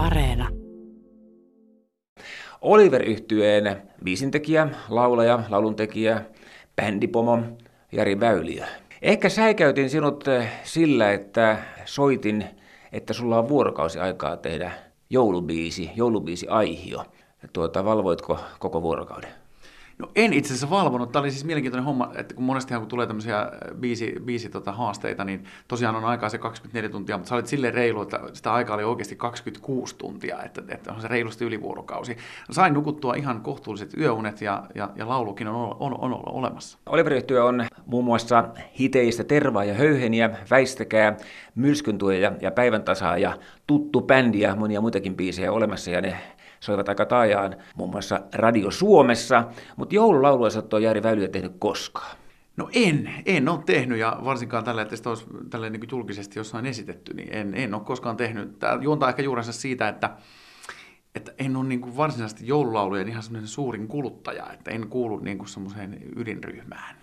Areena. Oliver yhtyeen biisintekijä, laulaja, lauluntekijä, bändipomo Jari Väyliö. Ehkä säikäytin sinut eh, sillä, että soitin, että sulla on vuorokausi aikaa tehdä joulubiisi, joulubiisi aihio. Tuota, valvoitko koko vuorokauden? No en itse asiassa valvonut. Tämä oli siis mielenkiintoinen homma, että kun monestihan kun tulee tämmöisiä äh, biisi, biisi tota, haasteita, niin tosiaan on aikaa se 24 tuntia, mutta sä olit silleen reilu, että sitä aikaa oli oikeasti 26 tuntia, että, että on se reilusti ylivuorokausi. Sain nukuttua ihan kohtuulliset yöunet ja, ja, ja laulukin on, on, on, on olemassa. Oliver on muun muassa hiteistä Tervaa ja Höyheniä, Väistäkää, Myrskyntuja ja, ja Päivän tasaa ja Tuttu bändi ja monia muitakin biisejä olemassa ja ne soivat aika taajaan muun muassa Radio Suomessa, mutta joululaulua sä et Jari Väyliö tehnyt koskaan. No en, en ole tehnyt ja varsinkaan tällä, että sitä olisi tällä niin julkisesti jossain esitetty, niin en, en ole koskaan tehnyt. Tämä juontaa ehkä juurensa siitä, että, että en ole niin kuin varsinaisesti joululaulujen ihan semmoinen suurin kuluttaja, että en kuulu niin kuin semmoiseen ydinryhmään.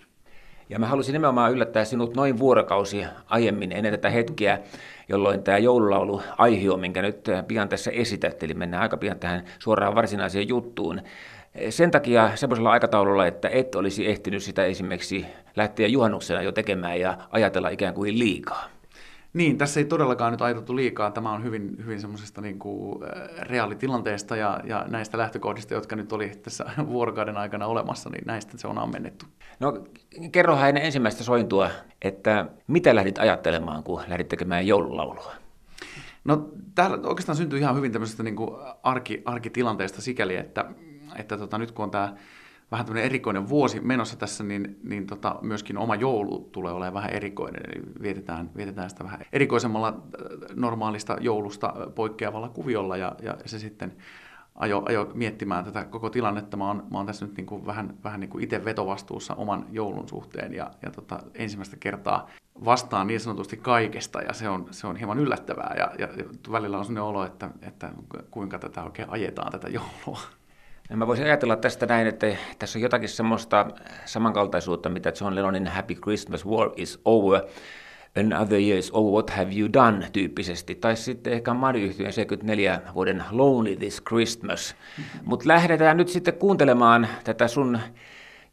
Ja mä halusin nimenomaan yllättää sinut noin vuorokausi aiemmin ennen tätä hetkeä, jolloin tämä joululaulu aihio, minkä nyt pian tässä esität, eli mennään aika pian tähän suoraan varsinaiseen juttuun. Sen takia semmoisella aikataululla, että et olisi ehtinyt sitä esimerkiksi lähteä juhannuksena jo tekemään ja ajatella ikään kuin liikaa. Niin, tässä ei todellakaan nyt ajateltu liikaa. Tämä on hyvin, hyvin semmoisesta niin kuin reaalitilanteesta ja, ja näistä lähtökohdista, jotka nyt oli tässä vuorokauden aikana olemassa, niin näistä se on ammennettu. No kerrohan ennen ensimmäistä sointua, että mitä lähdit ajattelemaan, kun lähdit tekemään joululaulua? No täällä oikeastaan syntyi ihan hyvin tämmöisestä niin kuin arki, arkitilanteesta sikäli, että, että tota, nyt kun on tämä vähän tämmöinen erikoinen vuosi menossa tässä, niin, niin tota, myöskin oma joulu tulee olemaan vähän erikoinen. Eli vietetään, vietetään sitä vähän erikoisemmalla äh, normaalista joulusta poikkeavalla kuviolla ja, ja se sitten ajo, ajo miettimään tätä koko tilannetta. Mä oon, mä oon tässä nyt niin kuin vähän, vähän niin kuin itse vetovastuussa oman joulun suhteen ja, ja tota, ensimmäistä kertaa vastaan niin sanotusti kaikesta ja se on, se on hieman yllättävää ja, ja välillä on sellainen olo, että, että kuinka tätä oikein ajetaan tätä joulua. Mä voisin ajatella tästä näin, että tässä on jotakin semmoista samankaltaisuutta, mitä John Lennonin Happy Christmas War is Over, Another Years, Oh What Have You Done tyyppisesti, tai sitten ehkä Mari 74 vuoden Lonely This Christmas. Mutta lähdetään nyt sitten kuuntelemaan tätä sun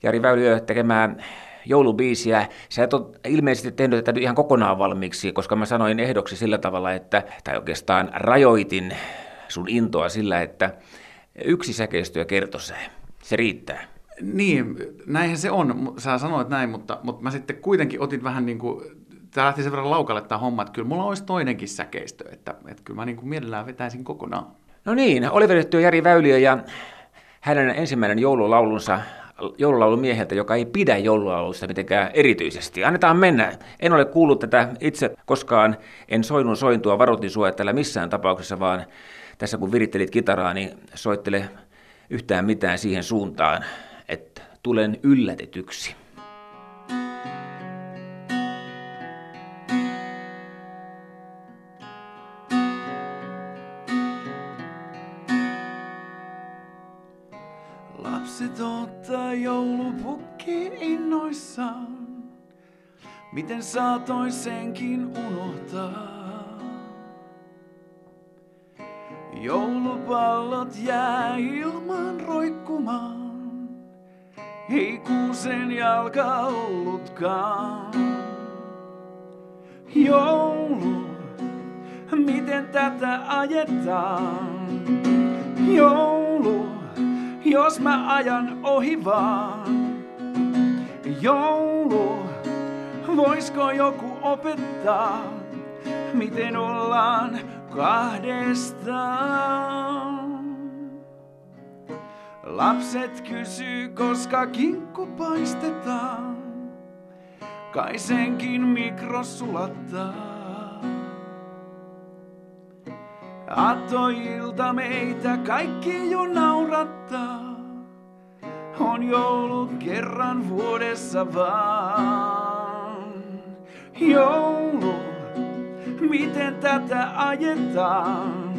Jari Väyliö tekemään joulubiisiä. Sä et ole ilmeisesti tehnyt tätä ihan kokonaan valmiiksi, koska mä sanoin ehdoksi sillä tavalla, että, tai oikeastaan rajoitin sun intoa sillä, että Yksi säkeistö ja se. Se riittää. Niin, näinhän se on. Sä sanoit näin, mutta, mutta mä sitten kuitenkin otin vähän niin kuin, tämä lähti sen verran laukalle tämä homma, että kyllä mulla olisi toinenkin säkeistö, että, että kyllä mä niin kuin mielellään vetäisin kokonaan. No niin, Oliver Jari Väyliö ja hänen ensimmäinen joululaulunsa joululaulun mieheltä, joka ei pidä joululaulusta mitenkään erityisesti. Annetaan mennä. En ole kuullut tätä itse koskaan, en soinut sointua, varoitin sua tällä missään tapauksessa, vaan tässä kun virittelit kitaraa, niin soittele yhtään mitään siihen suuntaan, että tulen yllätetyksi. Lapset ottaa joulupukki innoissaan. Miten saatoin senkin unohtaa? Joulupallot jää ilman roikkumaan, ei kuusen jalka ollutkaan. Joulu, miten tätä ajetaan? Joulu, jos mä ajan ohi vaan. Joulu, voisko joku opettaa, miten ollaan kahdestaan. Lapset kysyy, koska kinkku paistetaan. Kai senkin mikro sulattaa. Attoilta meitä kaikki jo naurattaa. On joulu kerran vuodessa vaan. Joulu miten tätä ajetaan.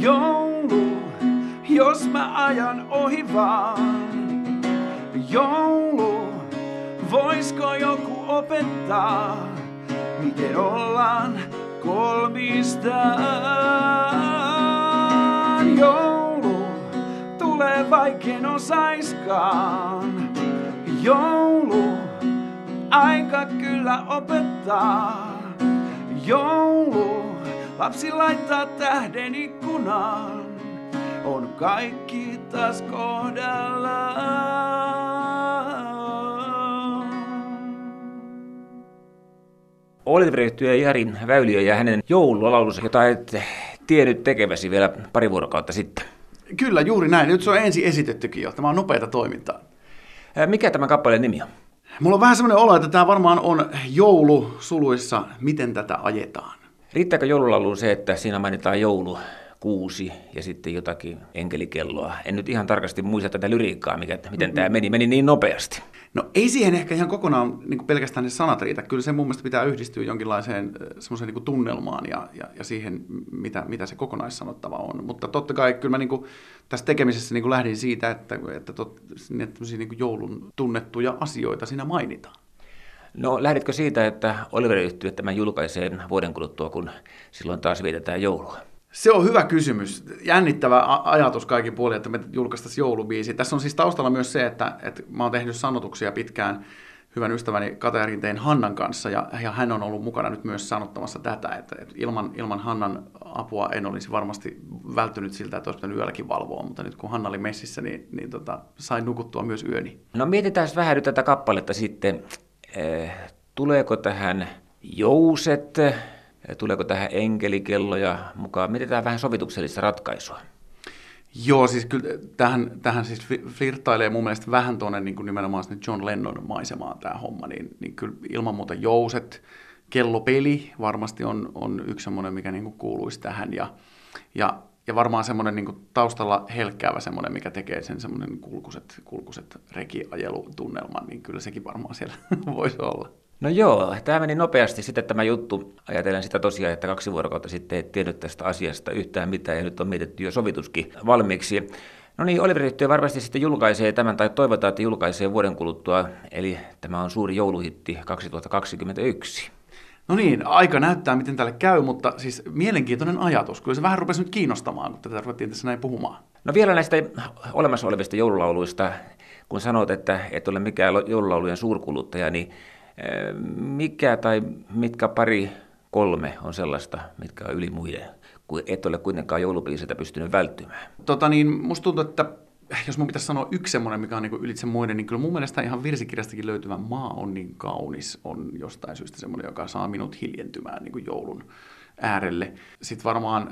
Joulu, jos mä ajan ohi vaan. Joulu, voisko joku opettaa, miten ollaan kolmistaan. Joulu tulee vaikein osaiskaan. Joulu, aika kyllä opettaa. Joulu, lapsi laittaa tähden ikkunaan. On kaikki taas kohdallaan. Oliveri ja Jari Väyliö ja hänen joululaulunsa, jota et tiennyt tekeväsi vielä pari vuorokautta sitten. Kyllä, juuri näin. Nyt se on ensin esitettykin jo. Tämä on nopeata toimintaa. Mikä tämä kappaleen nimi on? Mulla on vähän semmoinen olo, että tämä varmaan on joulu suluissa, miten tätä ajetaan. Riittääkö joululauluun se, että siinä mainitaan joulu, kuusi ja sitten jotakin enkelikelloa? En nyt ihan tarkasti muista tätä lyriikkaa, mikä, miten tämä meni. Meni niin nopeasti. No ei siihen ehkä ihan kokonaan niin pelkästään ne sanat riitä. Kyllä se mun mielestä pitää yhdistyä jonkinlaiseen semmoiseen niin tunnelmaan ja, ja, ja siihen, mitä, mitä se kokonaissanottava on. Mutta totta kai kyllä mä niin kuin, tässä tekemisessä niin kuin lähdin siitä, että, että, tot, että niin kuin joulun tunnettuja asioita siinä mainitaan. No lähditkö siitä, että Oliver yhtyy tämän julkaisee vuoden kuluttua, kun silloin taas vietetään joulua? Se on hyvä kysymys. Jännittävä ajatus kaikin puolin, että me julkaistaisiin joulubiisi. Tässä on siis taustalla myös se, että, että mä oon tehnyt sanotuksia pitkään hyvän ystäväni Kata Rinteen Hannan kanssa, ja, ja hän on ollut mukana nyt myös sanottamassa tätä, että, että ilman, ilman Hannan apua en olisi varmasti välttynyt siltä, että olisi yölläkin valvoa, mutta nyt kun Hanna oli messissä, niin, niin tota, sain nukuttua myös yöni. No mietitään vähän nyt tätä kappaletta sitten. Eh, Tuleeko tähän jouset, tuleeko tähän enkelikelloja mukaan? Mietitään vähän sovituksellista ratkaisua. Joo, siis kyllä tähän, tähän siis fli- flirttailee mun mielestä vähän tuonne niin kuin nimenomaan sinne John Lennon maisemaan tämä homma, niin, niin kyllä ilman muuta jouset, kellopeli varmasti on, on yksi semmoinen, mikä niin kuin kuuluisi tähän, ja, ja, ja varmaan semmoinen niin kuin taustalla helkkäävä semmoinen, mikä tekee sen semmoinen kulkuset, kulkuset rekiajelutunnelman, niin kyllä sekin varmaan siellä voisi olla. No joo, tämä meni nopeasti sitten tämä juttu. Ajatellen sitä tosiaan, että kaksi vuorokautta sitten et tiennyt tästä asiasta yhtään mitään ja nyt on mietitty jo sovituskin valmiiksi. No niin, Oliver Yhtiö varmasti sitten julkaisee tämän, tai toivotaan, että julkaisee vuoden kuluttua, eli tämä on suuri jouluhitti 2021. No niin, aika näyttää, miten tälle käy, mutta siis mielenkiintoinen ajatus. Kyllä se vähän rupesi nyt kiinnostamaan, kun tätä ruvettiin tässä näin puhumaan. No vielä näistä olemassa olevista joululauluista, kun sanot, että et ole mikään joululaulujen suurkuluttaja, niin mikä tai mitkä pari kolme on sellaista, mitkä on yli muiden, et ole kuitenkaan joulubiisiltä pystynyt välttymään? Tota niin, musta tuntuu, että jos mun pitäisi sanoa yksi semmoinen, mikä on niin ylitse muiden, niin kyllä mun mielestä ihan virsikirjastakin löytyvä maa on niin kaunis, on jostain syystä semmoinen, joka saa minut hiljentymään niin joulun äärelle. Sitten varmaan,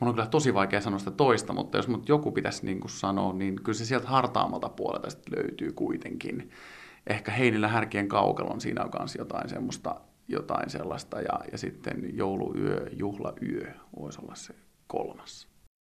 mun on kyllä tosi vaikea sanoa sitä toista, mutta jos mut joku pitäisi niin kuin sanoa, niin kyllä se sieltä hartaamalta puolelta sitten löytyy kuitenkin. Ehkä Heinillä härkien kaukalon siinä on kanssa jotain semmoista, jotain sellaista, ja, ja sitten jouluyö, juhlayö voisi olla se kolmas.